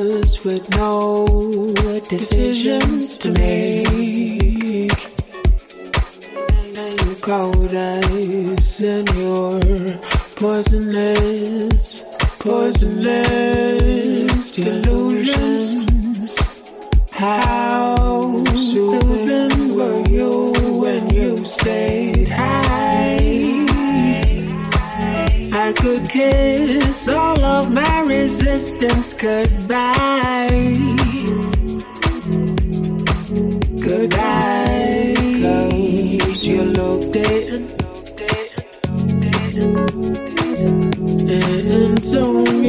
others with no decisions to make. You cold ice and you're poisonous, poisonous delusions. How? kiss all of my resistance goodbye. Goodbye. Cause you looked it into